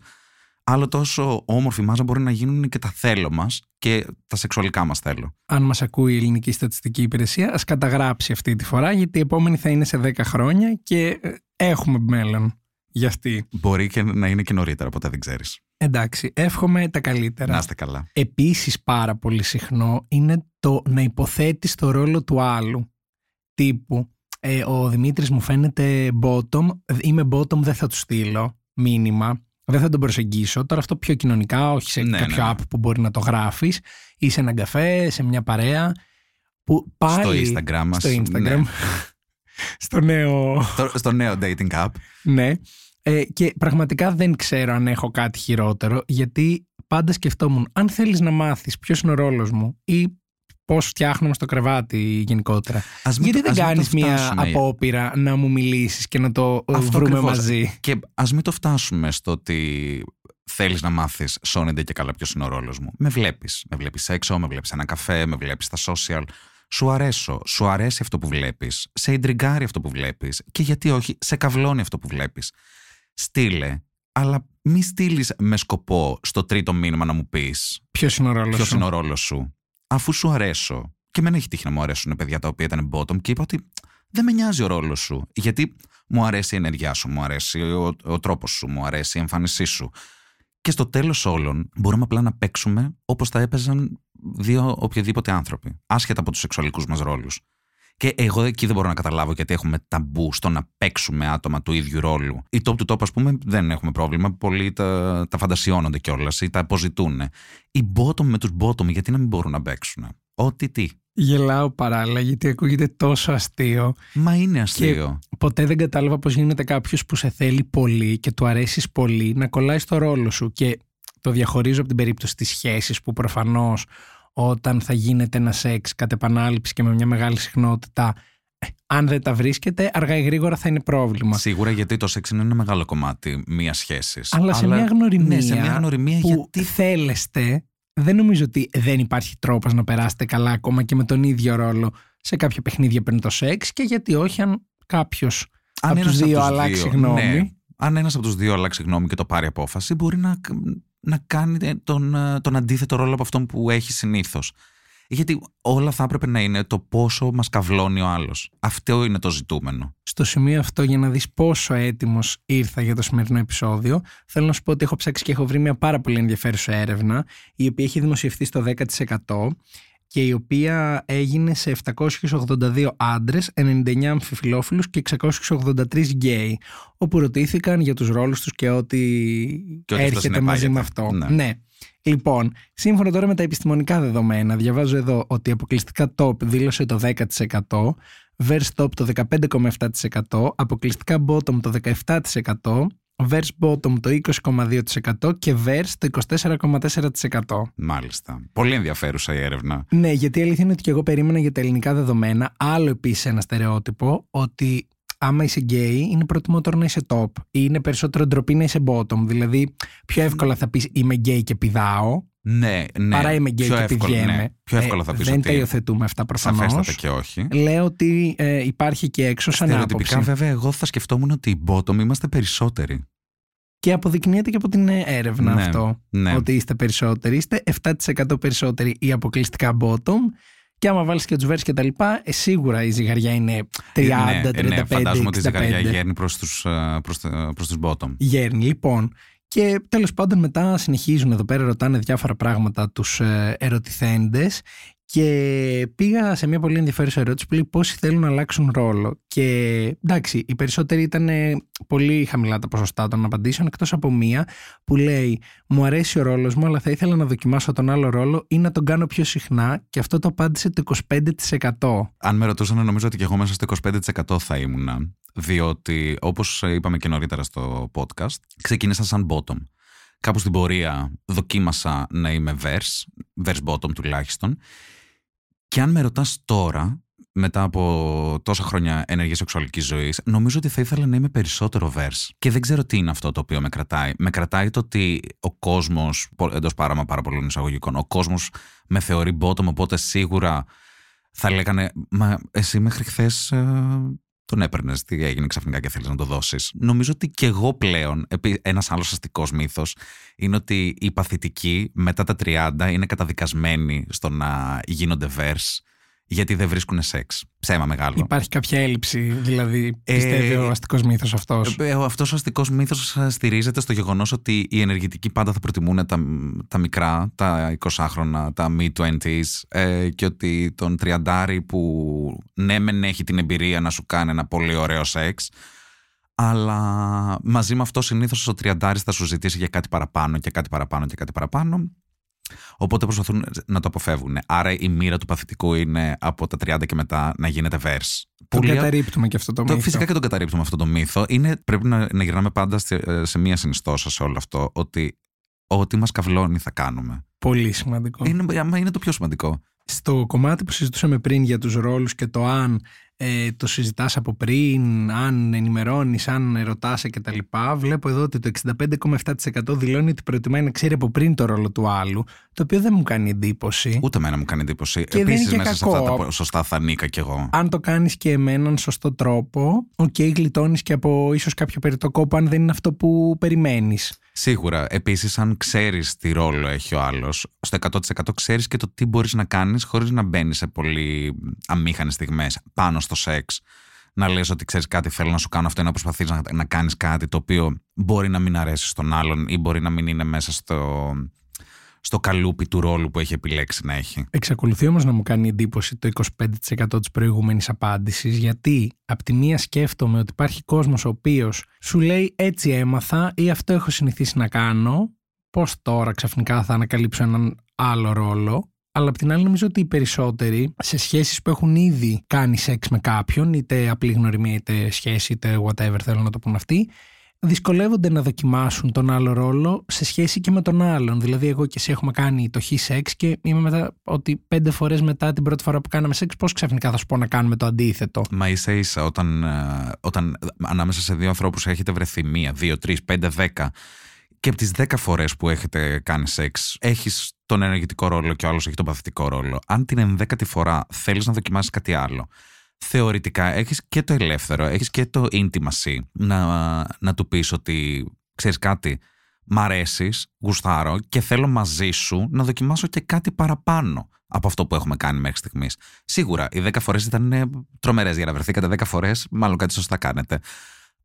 Άλλο τόσο όμορφη μάζα μπορεί να γίνουν και τα θέλω μας και τα σεξουαλικά μας θέλω. Αν μας ακούει η Ελληνική Στατιστική Υπηρεσία, ας καταγράψει αυτή τη φορά, γιατί η επόμενη θα είναι σε 10 χρόνια και ε, έχουμε μέλλον για αυτή. Μπορεί και να είναι και νωρίτερα, ποτέ δεν ξέρεις. Εντάξει, εύχομαι τα καλύτερα. Να είστε καλά. Επίσης πάρα πολύ συχνό είναι το να υποθέτεις το ρόλο του άλλου. Τύπου, ε, ο Δημήτρης μου φαίνεται bottom, είμαι bottom δεν θα του στείλω μήνυμα, δεν θα τον προσεγγίσω. Τώρα αυτό πιο κοινωνικά, όχι σε Ναι, κάποιο ναι, ναι. app που μπορεί να το γράφεις ή σε έναν καφέ, σε μια παρέα. Που πάλι, στο Instagram μας. στο Instagram, στο νέο στο, στο νέο dating app. ναι. Ε, και πραγματικά δεν ξέρω αν έχω κάτι χειρότερο, γιατί πάντα σκεφτόμουν, αν θέλεις να μάθεις ποιος είναι ο ρόλος μου ή πώς φτιάχνουμε στο κρεβάτι γενικότερα. Ας μην Γιατί το- δεν ας μην κάνεις το μία φτάσουμε. απόπειρα να μου μιλήσεις και να το ε, Αυτό βρούμε ακριβώς. μαζί; Και ας μην το φτάσουμε στο ότι θέλεις να μάθεις σώνεται και καλά ποιος είναι ο ρόλος μου. Με βλέπεις. Με βλέπεις έξω, με βλέπεις ένα καφέ, με βλέπεις στα social. Σου αρέσω. Σου αρέσει αυτό που βλέπεις. Σε ιντριγκάρει αυτό που βλέπεις. Και γιατί όχι, σε καυλώνει αυτό που βλέπεις. Στείλε. Αλλά μη στείλεις με σκοπό στο τρίτο μήνυμα να μου πεις Ποιος είναι ο ρόλος ποιος σου. Είναι ο ρόλο σου. Αφού σου αρέσω. Και εμένα έχει τύχει να μου αρέσουν παιδιά τα οποία ήταν bottom και είπα ότι δεν με νοιάζει ο ρόλος σου. Γιατί μου αρέσει η ενέργειά σου, μου αρέσει ο, ο τρόπος σου, μου αρέσει η εμφάνισή σου. Και στο τέλος όλων μπορούμε απλά να παίξουμε όπως θα έπαιζαν δύο οποιοδήποτε άνθρωποι. Άσχετα από τους σεξουαλικούς μας ρόλους. Και εγώ εκεί δεν μπορώ να καταλάβω γιατί έχουμε ταμπού στο να παίξουμε άτομα του ίδιου ρόλου. Οι top του top, ας πούμε, δεν έχουμε πρόβλημα. Πολλοί τα, τα φαντασιώνονται κιόλας ή τα αποζητούν. Οι bottom με τους bottom, γιατί να μην μπορούν να παίξουν; Ό,τι τι. Γελάω παράλληλα γιατί ακούγεται τόσο αστείο. Μα είναι αστείο. Ποτέ δεν κατάλαβα πώς γίνεται κάποιος που σε θέλει πολύ και του αρέσεις πολύ να κολλάει στο ρόλο σου. Και το διαχωρίζω από την περίπτωση της σχέσης που προφανώς όταν θα γίνεται ένα σεξ κατ' επανάληψη και με μια μεγάλη συχνότητα, ε, αν δεν τα βρίσκεται, αργά ή γρήγορα θα είναι πρόβλημα. Σίγουρα γιατί το σεξ είναι ένα μεγάλο κομμάτι μιας σχέσης. Αλλά σε μια γνωριμία, Ναι, σε μια γνωριμία που γιατί. θέλεστε, δεν νομίζω ότι δεν υπάρχει τρόπος να περάσετε καλά ακόμα και με τον ίδιο ρόλο σε κάποια παιχνίδια πριν το σεξ και γιατί όχι αν κάποιος αν από ένας τους δύο τους αλλάξει δύο- γνώμη. ναι, αν ένας από τους δύο αλλάξει γνώμη και το πάρει απόφαση, μπορεί να, να κάνει τον, ε, τον αντίθετο ρόλο από αυτόν που έχει συνήθως. Γιατί όλα θα έπρεπε να είναι το πόσο μας καυλώνει ο άλλος. Αυτό είναι το ζητούμενο. Στο σημείο αυτό για να δεις πόσο έτοιμος ήρθα για το σημερινό επεισόδιο θέλω να σου πω ότι έχω ψάξει και έχω βρει μια πάρα πολύ ενδιαφέρουσα έρευνα η οποία έχει δημοσιευτεί στο 10% και η οποία έγινε σε 782 άντρες, 99 αμφιφιλόφιλους και 683 γκέι όπου ρωτήθηκαν για τους ρόλους τους και ό,τι Και ό,τι αυτό έρχεται μαζί με συνεπάγεται. αυτό. Ναι. ναι. Λοιπόν, σύμφωνα τώρα με τα επιστημονικά δεδομένα, διαβάζω εδώ ότι αποκλειστικά top δήλωσε το 10%, verse top το 15,7%, αποκλειστικά bottom το 17%, verse bottom το 20,2% και verse το 24,4%. Μάλιστα. Πολύ ενδιαφέρουσα η έρευνα. Ναι, γιατί η αλήθεια είναι ότι και εγώ περίμενα για τα ελληνικά δεδομένα άλλο επίσης ένα στερεότυπο ότι άμα είσαι γκέι είναι προτιμότερο να είσαι top ή είναι περισσότερο ντροπή να είσαι bottom. Δηλαδή πιο εύκολα θα πεις είμαι γκέι και πηδάω Ναι, ναι. παρά είμαι γκέι πιο και εύκολο, πηδιέμαι. ναι. Πιο εύκολο θα Ε, πεις Δεν τα ότι υιοθετούμε αυτά προφανώς. σαφέστατα και όχι. Λέω ότι ε, υπάρχει και έξω σαν Στερεοτυπικά άποψη. βέβαια εγώ θα σκεφτόμουν ότι οι bottom είμαστε περισσότεροι. Και αποδεικνύεται και από την ε, έρευνα Ναι, αυτό. Ναι. Ότι είστε περισσότεροι. Είστε 7% περισσότεροι ή αποκλειστικά bottom. Και άμα βάλεις και τους βέρς και τα λοιπά, ε, σίγουρα η ζυγαριά είναι 30, ναι, 35, ναι, φαντάζομαι ότι η 65. ζυγαριά γέρνει προς τους, ε, προς, τα- προς τους bottom. Γέρνει, λοιπόν. Και τέλος πάντων μετά συνεχίζουν εδώ πέρα, ρωτάνε διάφορα πράγματα τους ε, ερωτηθέντες και πήγα σε μια πολύ ενδιαφέρουσα ερώτηση που λέει πόσοι θέλουν να αλλάξουν ρόλο; Και εντάξει, οι περισσότεροι ήταν ε, πολύ χαμηλά τα ποσοστά των απαντήσεων, εκτός από μία που λέει «Μου αρέσει ο ρόλος μου, αλλά θα ήθελα να δοκιμάσω τον άλλο ρόλο ή να τον κάνω πιο συχνά» και αυτό το απάντησε το 25%. Αν με ρωτούσαν, νομίζω ότι και εγώ μέσα στο 25% θα ήμουνα. Διότι, όπως είπαμε και νωρίτερα στο podcast, ξεκίνησα σαν bottom. Κάπου στην πορεία δοκίμασα να είμαι verse, verse bottom τουλάχιστον. Και αν με ρωτάς τώρα, μετά από τόσα χρόνια ενεργή σεξουαλικής ζωής, νομίζω ότι θα ήθελα να είμαι περισσότερο verse. Και δεν ξέρω τι είναι αυτό το οποίο με κρατάει. Με κρατάει το ότι ο κόσμος, εντός πάρα, μα πάρα πολλών εισαγωγικών, ο κόσμος με θεωρεί bottom, οπότε σίγουρα θα λέγανε Μα εσύ μέχρι χθες τον έπαιρνες. Τι έγινε ξαφνικά και θέλεις να το δώσεις. Νομίζω ότι και εγώ πλέον, ένας άλλος αστικός μύθος, είναι ότι οι παθητικοί μετά τα 30 είναι καταδικασμένοι στο να γίνονται verse γιατί δεν βρίσκουν σεξ. Ψέμα μεγάλο. Υπάρχει κάποια έλλειψη, δηλαδή, Ε, πιστεύει ο αστικός μύθος αυτός; Ε, ο- αυτός ο αστικός μύθος στηρίζεται στο γεγονός ότι οι ενεργητικοί πάντα θα προτιμούν τα, τα μικρά, τα 20χρονα, τα mid-20s ε, και ότι τον τριαντάρι που ναι μεν έχει την εμπειρία να σου κάνει ένα πολύ ωραίο σεξ αλλά μαζί με αυτό συνήθως ο τριαντάρης θα σου ζητήσει για κάτι παραπάνω και κάτι παραπάνω και κάτι παραπάνω Οπότε προσπαθούν να το αποφεύγουν. Άρα η μοίρα του παθητικού είναι από τα 30 και μετά να γίνεται verse. Τον Πολύ- καταρρύπτουμε και αυτό το, το, μύθο. φυσικά και τον καταρρύπτουμε αυτό το μύθο. Είναι, πρέπει να, να γυρνάμε πάντα σε, σε μία συνιστόσα σε όλο αυτό. Ότι ό,τι μας καυλώνει θα κάνουμε. Πολύ σημαντικό. Είναι, μα είναι το πιο σημαντικό. Στο κομμάτι που συζητούσαμε πριν για τους ρόλους και το αν ε, το συζητάς από πριν, αν ενημερώνεις, αν ερωτάσαι και τα λοιπά, βλέπω εδώ ότι το 65,7% δηλώνει ότι προτιμάει να ξέρει από πριν το ρόλο του άλλου, το οποίο δεν μου κάνει εντύπωση. Ούτε εμένα μου κάνει εντύπωση. Και δεν Επίσης είναι και μέσα σε κακό. αυτά τα ποσοστά θα ανήκα κι εγώ. Αν το κάνεις και με έναν σωστό τρόπο, οκ, γλιτώνεις και από ίσως κάποιο περιττό κόπο αν δεν είναι αυτό που περιμένεις. Σίγουρα. Επίσης, αν ξέρεις τι ρόλο έχει ο άλλος, στο 100% ξέρεις και το τι μπορείς να κάνεις χωρίς να μπαίνεις σε πολύ αμήχανες στιγμές πάνω στο σεξ. Να λες ότι ξέρεις κάτι, θέλω να σου κάνω αυτό ή να προσπαθείς να, να κάνεις κάτι το οποίο μπορεί να μην αρέσει στον άλλον ή μπορεί να μην είναι μέσα στο, στο καλούπι του ρόλου που έχει επιλέξει να έχει. Εξακολουθεί όμως να μου κάνει εντύπωση το 25% της προηγούμενης απάντησης γιατί απ' τη μία σκέφτομαι ότι υπάρχει κόσμος ο οποίος σου λέει έτσι έμαθα ή αυτό έχω συνηθίσει να κάνω πώς τώρα ξαφνικά θα ανακαλύψω έναν άλλο ρόλο αλλά απ' την άλλη νομίζω ότι οι περισσότεροι σε σχέσεις που έχουν ήδη κάνει σεξ με κάποιον είτε απλή γνωριμία είτε σχέση είτε whatever θέλουν να το πούν αυτοί δυσκολεύονται να δοκιμάσουν τον άλλο ρόλο σε σχέση και με τον άλλον. Δηλαδή, εγώ και εσύ έχουμε κάνει το χ σεξ και είμαι μετά ότι πέντε φορές μετά την πρώτη φορά που κάναμε σεξ, πώς ξαφνικά θα σου πω να κάνουμε το αντίθετο; Μα ίσα ίσα όταν, ε, όταν ανάμεσα σε δύο ανθρώπους έχετε βρεθεί μία, δύο, τρεις, πέντε, δέκα και από τις δέκα φορές που έχετε κάνει σεξ έχεις τον ενεργητικό ρόλο και ο άλλος έχει τον παθητικό ρόλο. Αν την ενδέκατη φορά θέλεις να δοκιμάσεις κάτι άλλο, θεωρητικά έχεις και το ελεύθερο, έχεις και το intimacy να, να του πεις ότι ξέρεις κάτι, μ' αρέσεις, γουστάρω και θέλω μαζί σου να δοκιμάσω και κάτι παραπάνω από αυτό που έχουμε κάνει μέχρι στιγμής. Σίγουρα, οι 10 φορές ήταν τρομερές για να βρεθήκατε 10 φορές, μάλλον κάτι σωστά κάνετε.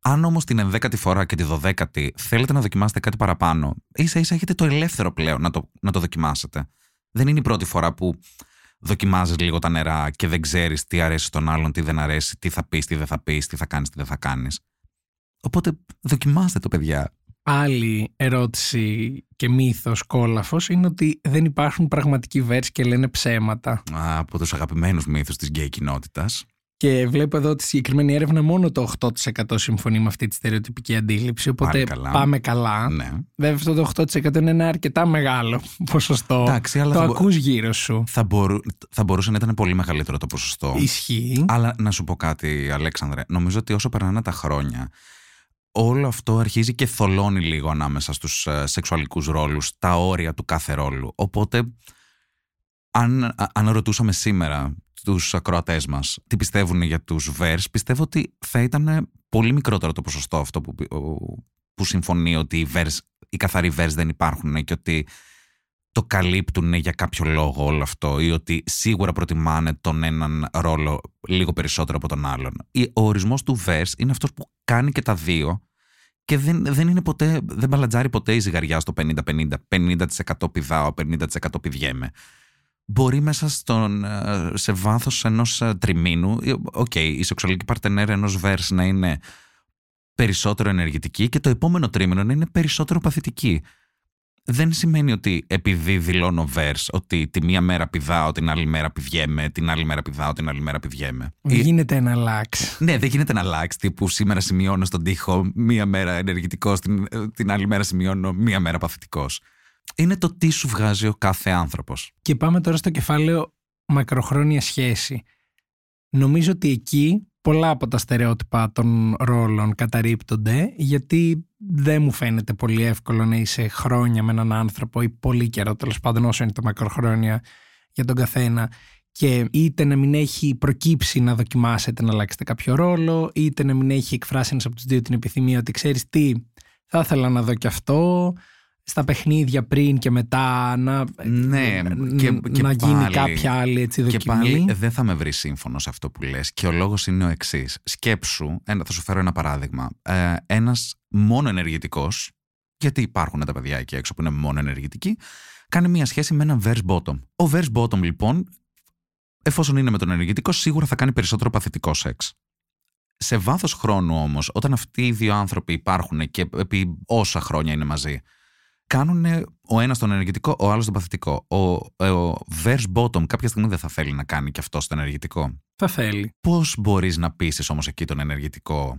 Αν όμως την 11η φορά και τη 12η θέλετε να δοκιμάσετε κάτι παραπάνω, ίσα ίσα έχετε το ελεύθερο πλέον να το, να το δοκιμάσετε. Δεν είναι η πρώτη φορά που δοκιμάζεις λίγο τα νερά και δεν ξέρεις τι αρέσει στον άλλον, τι δεν αρέσει, τι θα πεις, τι δεν θα πεις, τι θα κάνεις, τι δεν θα κάνεις. Οπότε δοκιμάστε το, παιδιά. Άλλη ερώτηση και μύθος κόλαφος είναι ότι δεν υπάρχουν πραγματικοί βέρς και λένε ψέματα. Α, από τους αγαπημένους μύθους της γκέι κοινότητας. Και βλέπω εδώ τη συγκεκριμένη έρευνα μόνο το 8% συμφωνεί με αυτή τη στερεοτυπική αντίληψη. Οπότε Πάλι καλά. πάμε καλά. Ναι. Βέβαια αυτό το 8% είναι ένα αρκετά μεγάλο ποσοστό. Εντάξει, αλλά το θα μπο- ακούς γύρω σου. Θα, μπορού, θα μπορούσε να ήταν πολύ μεγαλύτερο το ποσοστό. Ισχύει. Αλλά να σου πω κάτι, Αλέξανδρε. Νομίζω ότι όσο περνάνε τα χρόνια, όλο αυτό αρχίζει και θολώνει λίγο ανάμεσα στους ε, σεξουαλικούς ρόλους, τα όρια του κάθε ρόλου. Οπότε, αν, α- αν ρωτούσαμε σήμερα τους ακροατές μας τι πιστεύουν για τους βέρς, πιστεύω ότι θα ήταν πολύ μικρότερο το ποσοστό αυτό που, που- που συμφωνεί ότι οι, βέρς, οι καθαροί βέρς δεν υπάρχουν και ότι το καλύπτουν για κάποιο λόγο όλο αυτό ή ότι σίγουρα προτιμάνε τον έναν ρόλο λίγο περισσότερο από τον άλλον. Ή Ο ορισμός του verse είναι αυτός που κάνει και τα δύο και δεν, δεν είναι ποτέ, δεν μπαλατζάρει ποτέ η ζυγαριά στο 50-50. 50% πηδάω, 50% πηδιέμαι. Μπορεί μέσα στον, ε, σε βάθος ενός ε, τριμήνου, ε, οκ, η σεξουαλική παρτενέρ ενός verse να είναι περισσότερο ενεργητική και το επόμενο τρίμηνο να είναι περισσότερο παθητική δεν σημαίνει ότι επειδή δηλώνω verse ότι τη μία μέρα πηδάω, την άλλη μέρα πηδιέμαι, την άλλη μέρα πηδάω, την άλλη μέρα πηδιέμαι. Δεν Ή- γίνεται να αλλάξει. Ναι, δεν γίνεται να αλλάξει. Τύπου σήμερα σημειώνω στον τοίχο μία μέρα ενεργητικός, την, την άλλη μέρα σημειώνω μία μέρα παθητικός. Είναι το τι σου βγάζει ο κάθε άνθρωπος. Και πάμε τώρα στο κεφάλαιο μακροχρόνια σχέση. Νομίζω ότι εκεί πολλά από τα στερεότυπα των ρόλων καταρρύπτονται γιατί δεν μου φαίνεται πολύ εύκολο να είσαι χρόνια με έναν άνθρωπο ή πολύ καιρό τέλος πάντων όσο είναι το μακροχρόνια για τον καθένα και είτε να μην έχει προκύψει να δοκιμάσετε να αλλάξετε κάποιο ρόλο είτε να μην έχει εκφράσει ένας από τους δύο την επιθυμία ότι ξέρεις τι θα ήθελα να δω και αυτό στα παιχνίδια πριν και μετά να, Ναι, ν- και- και να γίνει πάλι- κάποια άλλη έτσι δοκιμή. Και πάλι ε, δεν θα με βρει σύμφωνος σε αυτό που λες και ο λόγος είναι ο εξής. Σκέψου, ένα, θα σου φέρω ένα παράδειγμα. Ε, ένας μόνο ενεργητικός, γιατί υπάρχουν τα παιδιά εκεί έξω που είναι μόνο ενεργητικοί, κάνει μια σχέση με έναν verse bottom. Ο verse bottom λοιπόν, εφόσον είναι με τον ενεργητικό, σίγουρα θα κάνει περισσότερο παθητικό σεξ. Σε βάθος χρόνου όμως, όταν αυτοί οι δύο άνθρωποι υπάρχουν και επί όσα χρόνια είναι μαζί, κάνουν ο ένας τον ενεργητικό, ο άλλος τον παθητικό. Ο, ο verse bottom κάποια στιγμή δεν θα θέλει να κάνει και αυτό το ενεργητικό. Θα θέλει. Πώς μπορείς να πείσεις όμως εκεί τον ενεργητικό;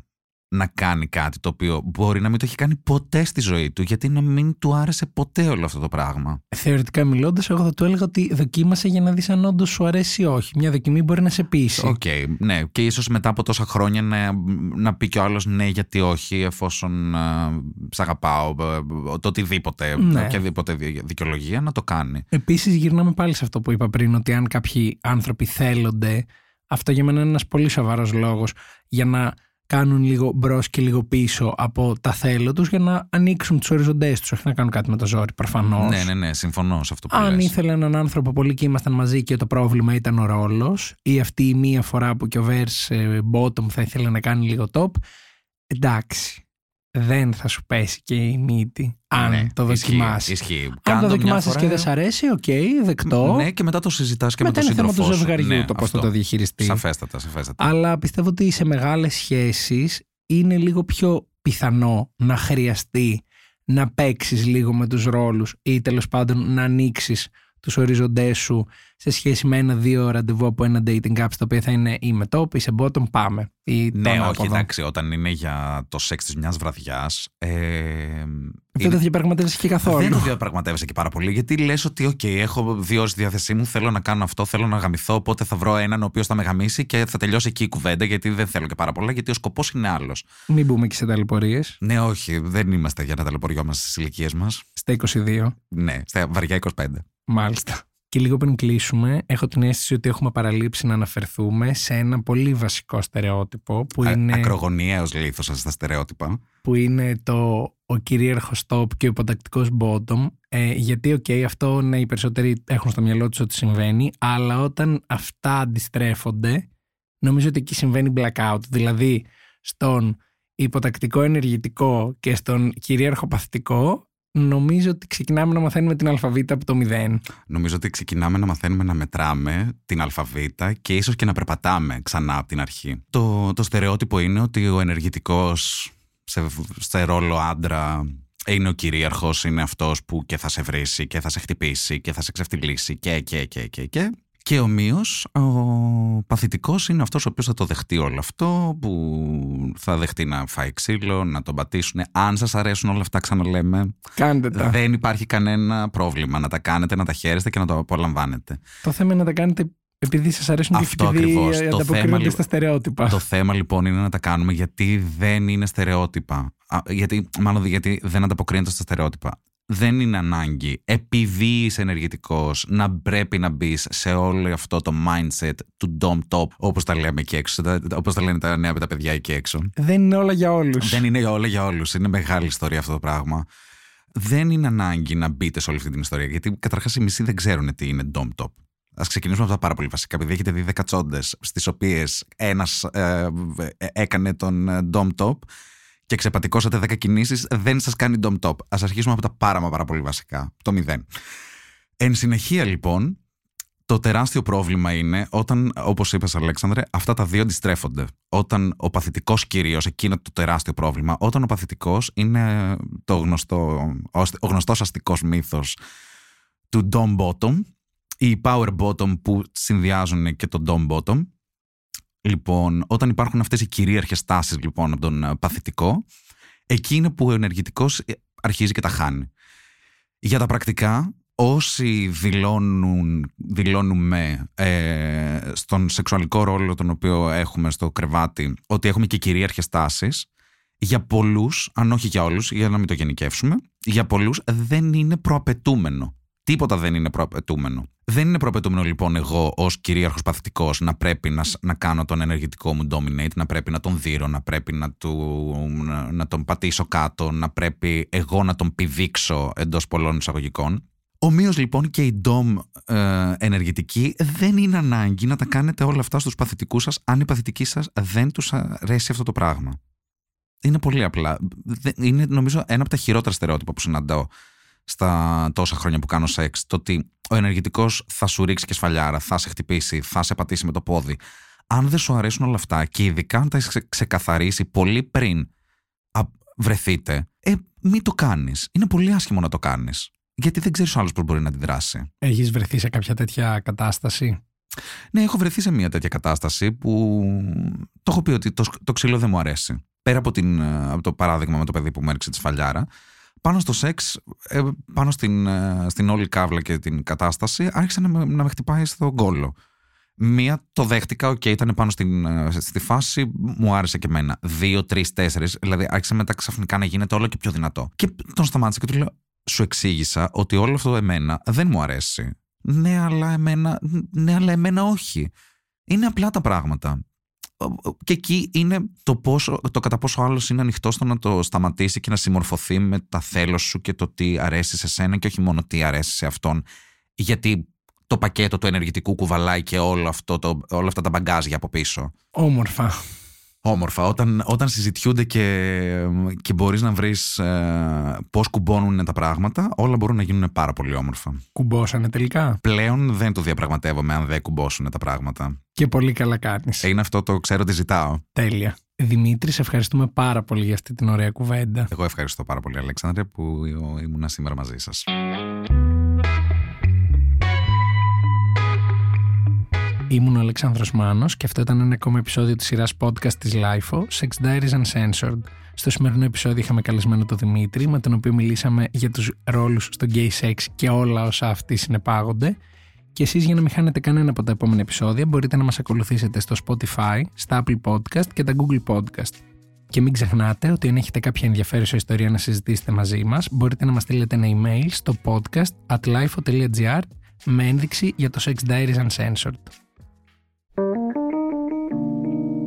Να κάνει κάτι το οποίο μπορεί να μην το έχει κάνει ποτέ στη ζωή του, γιατί να μην του άρεσε ποτέ όλο αυτό το πράγμα. Θεωρητικά μιλώντας, εγώ θα του έλεγα ότι δοκίμασε για να δεις αν όντως σου αρέσει ή όχι. Μια δοκιμή μπορεί να σε πείσει. Οκ, ναι. Και ίσως μετά από τόσα χρόνια να, να πει κι ο άλλος ναι, γιατί όχι, εφόσον uh, σ' αγαπάω, το οτιδήποτε, Ναι. οποιαδήποτε δι- δικαιολογία να το κάνει. Επίσης, γυρνάμε πάλι σε αυτό που είπα πριν, ότι αν κάποιοι άνθρωποι θέλονται, αυτό για μένα είναι ένας πολύ σοβαρός λόγος για να κάνουν λίγο μπρος και λίγο πίσω από τα θέλω τους για να ανοίξουν τους οριζοντές τους. Όχι να κάνουν κάτι με το ζόρι, προφανώς. Ναι, ναι, ναι, συμφωνώ σε αυτό που Αν λες. ήθελε έναν άνθρωπο πολύ και ήμασταν μαζί και το πρόβλημα ήταν ο ρόλος, ή αυτή η μία φορά που και ο Verse ε, Bottom θα ήθελε να κάνει λίγο top, εντάξει. Δεν θα σου πέσει και η μύτη αν Ναι, το ισχύει, δοκιμάσεις. Ισχύει. Αν Κάντο το μια δοκιμάσεις φορά- και δεν σ' αρέσει, οκ, δεκτό. Ναι, και μετά το συζητάς και Μετά με είναι τον θέμα του σύντροφός σου. ζευγαριού Ναι, το πώς θα αυτό. το διαχειριστεί. Σαφέστατα, σαφέστατα. Αλλά πιστεύω ότι σε μεγάλες σχέσεις είναι λίγο πιο πιθανό να χρειαστεί να παίξεις λίγο με τους ρόλους ή τέλος πάντων να ανοίξεις τους ορίζοντές σου σε σχέση με ένα-δύο ραντεβού από ένα dating apps το οποίο θα είναι είμαι top, είσαι bottom, πάμε. Ή το Ναι, όχι, ανάποδο. εντάξει, όταν είναι για το σεξ της μιας βραδιάς. Ε, Δεν το διαπραγματεύεσαι και καθόλου. Δεν το διαπραγματεύεσαι και πάρα πολύ, γιατί λες ότι, OK, έχω δύο ώρες στη διάθεσή μου, θέλω να κάνω αυτό, θέλω να γαμηθώ. Οπότε θα βρω έναν ο οποίος θα με γαμίσει και θα τελειώσει εκεί η κουβέντα, γιατί δεν θέλω και πάρα πολλά, γιατί ο σκοπός είναι άλλος. Μην μπούμε και σε ταλαιπωρίες. Ναι, όχι, δεν είμαστε για να ταλαιπωριόμαστε στις ηλικίες μας. Στα 22. Ναι, στα βαριά 25. Μάλιστα. Και λίγο πριν κλείσουμε, έχω την αίσθηση ότι έχουμε παραλείψει να αναφερθούμε σε ένα πολύ βασικό στερεότυπο που είναι, Ακρογωνιαίο λίθο στα στερεότυπα. που είναι το ο κυρίαρχος top και ο υποτακτικός bottom. Ε, γιατί, οκ, αυτό ναι, οι περισσότεροι έχουν στο μυαλό τους ότι συμβαίνει, αλλά όταν αυτά αντιστρέφονται, νομίζω ότι εκεί συμβαίνει blackout. Δηλαδή, στον υποτακτικό ενεργητικό και στον κυρίαρχο παθητικό, νομίζω ότι ξεκινάμε να μαθαίνουμε την αλφαβήτα από το μηδέν. Νομίζω ότι ξεκινάμε να μαθαίνουμε να μετράμε την αλφαβήτα και ίσως και να περπατάμε ξανά από την αρχή. Το, το στερεότυπο είναι ότι ο ενεργητικός σε, σε ρόλο άντρα είναι ο κυρίαρχος, είναι αυτός που και θα σε βρήσει και θα σε χτυπήσει και θα σε ξεφτυλίσει και και και και και. Και ομοίως ο παθητικός είναι αυτός ο οποίος θα το δεχτεί όλο αυτό, που θα δεχτεί να φάει ξύλο, να τον πατήσουν. Αν σας αρέσουν όλα αυτά ξαναλέμε, Κάντε τα. δεν υπάρχει κανένα πρόβλημα να τα κάνετε, να τα χαίρεστε και να το απολαμβάνετε. Το θέμα είναι να τα κάνετε επειδή σας αρέσουν Αυτό και επειδή ακριβώς. Το ανταποκρίνονται θέμα, στα στερεότυπα. Το θέμα λοιπόν είναι να τα κάνουμε γιατί δεν είναι στερεότυπα. Α, Γιατί, μάλλον γιατί δεν ανταποκρίνεται στα στερεότυπα. Δεν είναι ανάγκη, επειδή είσαι ενεργητικός, να πρέπει να μπεις σε όλο αυτό το mindset του dom top, όπως τα λέμε εκεί έξω, τα- όπως τα λένε τα νέα τα παιδιά εκεί έξω. Δεν είναι όλα για όλους. Δεν είναι όλα για όλους. Είναι μεγάλη ιστορία αυτό το πράγμα. Δεν είναι ανάγκη να μπείτε σε όλη αυτή την ιστορία. Γιατί καταρχάς οι μισοί δεν ξέρουν τι είναι dom top. Α ξεκινήσουμε από τα πάρα πολύ βασικά. Επειδή έχετε δει δεκατσόντες, στις οποίες ένας ε, ε, έκανε τον ε, dom top και ξεπατικώσατε 10 κινήσεις, δεν σας κάνει dom top. Α αρχίσουμε από τα πάρα, μα πάρα πολύ βασικά. Το μηδέν. Εν συνεχεία, λοιπόν, το τεράστιο πρόβλημα είναι όταν, όπως είπες Αλέξανδρε, αυτά τα δύο αντιστρέφονται. Όταν ο παθητικός κυρίως, εκείνο το τεράστιο πρόβλημα, όταν ο παθητικός είναι το γνωστό, ο γνωστός αστικός μύθος του Dom Bottom ή Power Bottom που συνδυάζουν και το Dom Bottom. Λοιπόν, όταν υπάρχουν αυτές οι κυρίαρχες τάσεις λοιπόν από τον ε, παθητικό, εκεί είναι που ο ενεργητικός ε, αρχίζει και τα χάνει. Για τα πρακτικά, όσοι δηλώνουν, δηλώνουμε ε, στον σεξουαλικό ρόλο τον οποίο έχουμε στο κρεβάτι ότι έχουμε και κυρίαρχες τάσεις, για πολλούς, αν όχι για όλους, για να μην το γενικεύσουμε, για πολλούς δεν είναι προαπαιτούμενο. Τίποτα δεν είναι προαπαιτούμενο. Δεν είναι προαπαιτούμενο λοιπόν εγώ ως κυρίαρχος παθητικός να πρέπει να, σ- να κάνω τον ενεργητικό μου dominate, να πρέπει να τον δείρω, να πρέπει να, του, να, να τον πατήσω κάτω, να πρέπει εγώ να τον πηδήξω εντός πολλών εισαγωγικών. Ομοίως λοιπόν και οι DOM ε, ενεργητικοί δεν είναι ανάγκη να τα κάνετε όλα αυτά στους παθητικούς σας αν οι παθητικοί σας δεν τους αρέσει αυτό το πράγμα. Είναι πολύ απλά. Δεν- Είναι νομίζω ένα από τα χειρότερα στερεότυπα που συναντάω στα τόσα χρόνια που κάνω σεξ. Το ότι ο ενεργητικός θα σου ρίξει και σφαλιάρα, θα σε χτυπήσει, θα σε πατήσει με το πόδι. Αν δεν σου αρέσουν όλα αυτά και ειδικά αν τα έχεις ξε- ξεκαθαρίσει πολύ πριν α, βρεθείτε, ε, μην το κάνεις. Είναι πολύ άσχημο να το κάνεις. Γιατί δεν ξέρεις ο άλλος πώς μπορεί να αντιδράσει. Έχεις βρεθεί σε κάποια τέτοια κατάσταση; Ναι, έχω βρεθεί σε μια τέτοια κατάσταση που το έχω πει ότι το, σκ- το ξύλο δεν μου αρέσει. πέρα από, την, ε, από το παράδειγμα με το παιδί που μου έριξε τη σφαλιάρα, πάνω στο σεξ, ε, πάνω στην, ε, στην όλη καύλα και την κατάσταση, άρχισε να με, να με χτυπάει στον κώλο. Μία το δέχτηκα, ok, okay, ήταν πάνω στην, στη φάση, μου άρεσε και εμένα. Δύο, τρεις, τέσσερις, δηλαδή άρχισε μετά ξαφνικά να γίνεται όλο και πιο δυνατό. Και τον σταμάτησα και του λέω, σου εξήγησα ότι όλο αυτό εμένα δεν μου αρέσει. Ναι, αλλά εμένα, ναι, αλλά εμένα όχι. Είναι απλά τα πράγματα. Και εκεί είναι το, πόσο, το κατά πόσο άλλος είναι ανοιχτό στο να το σταματήσει και να συμμορφωθεί με τα θέλω σου και το τι αρέσει σε σένα και όχι μόνο τι αρέσει σε αυτόν. Γιατί το πακέτο του ενεργητικού κουβαλάει και όλο αυτό το, όλα αυτά τα μπαγκάζια από πίσω. Όμορφα όμορφα. Όταν, όταν συζητιούνται και, και μπορείς να βρεις ε, πώς κουμπώνουν τα πράγματα, όλα μπορούν να γίνουν πάρα πολύ όμορφα. Κουμπώσανε τελικά; Πλέον δεν το διαπραγματεύομαι αν δεν κουμπώσουν τα πράγματα. Και πολύ καλά κάνεις. Είναι αυτό το ξέρω τι ζητάω. Τέλεια. Δημήτρη, σε ευχαριστούμε πάρα πολύ για αυτή την ωραία κουβέντα. Εγώ ευχαριστώ πάρα πολύ, Αλέξανδρε, που ήμουν σήμερα μαζί σας. Ήμουν ο Αλεξάνδρος Μάνος και αυτό ήταν ένα ακόμα επεισόδιο της σειράς podcast της LIFO, Sex Diaries Uncensored. Στο σημερινό επεισόδιο είχαμε καλεσμένο τον Δημήτρη, με τον οποίο μιλήσαμε για τους ρόλους στο gay sex και όλα όσα αυτοί συνεπάγονται. Και εσείς για να μην χάνετε κανένα από τα επόμενα επεισόδια μπορείτε να μας ακολουθήσετε στο Spotify, στα Apple Podcast και τα Google Podcast. Και μην ξεχνάτε ότι αν έχετε κάποια ενδιαφέρουσα ιστορία να συζητήσετε μαζί μας, μπορείτε να μας στείλετε ένα email στο podcast at lifo.gr με ένδειξη για το Sex Diaries Uncensored.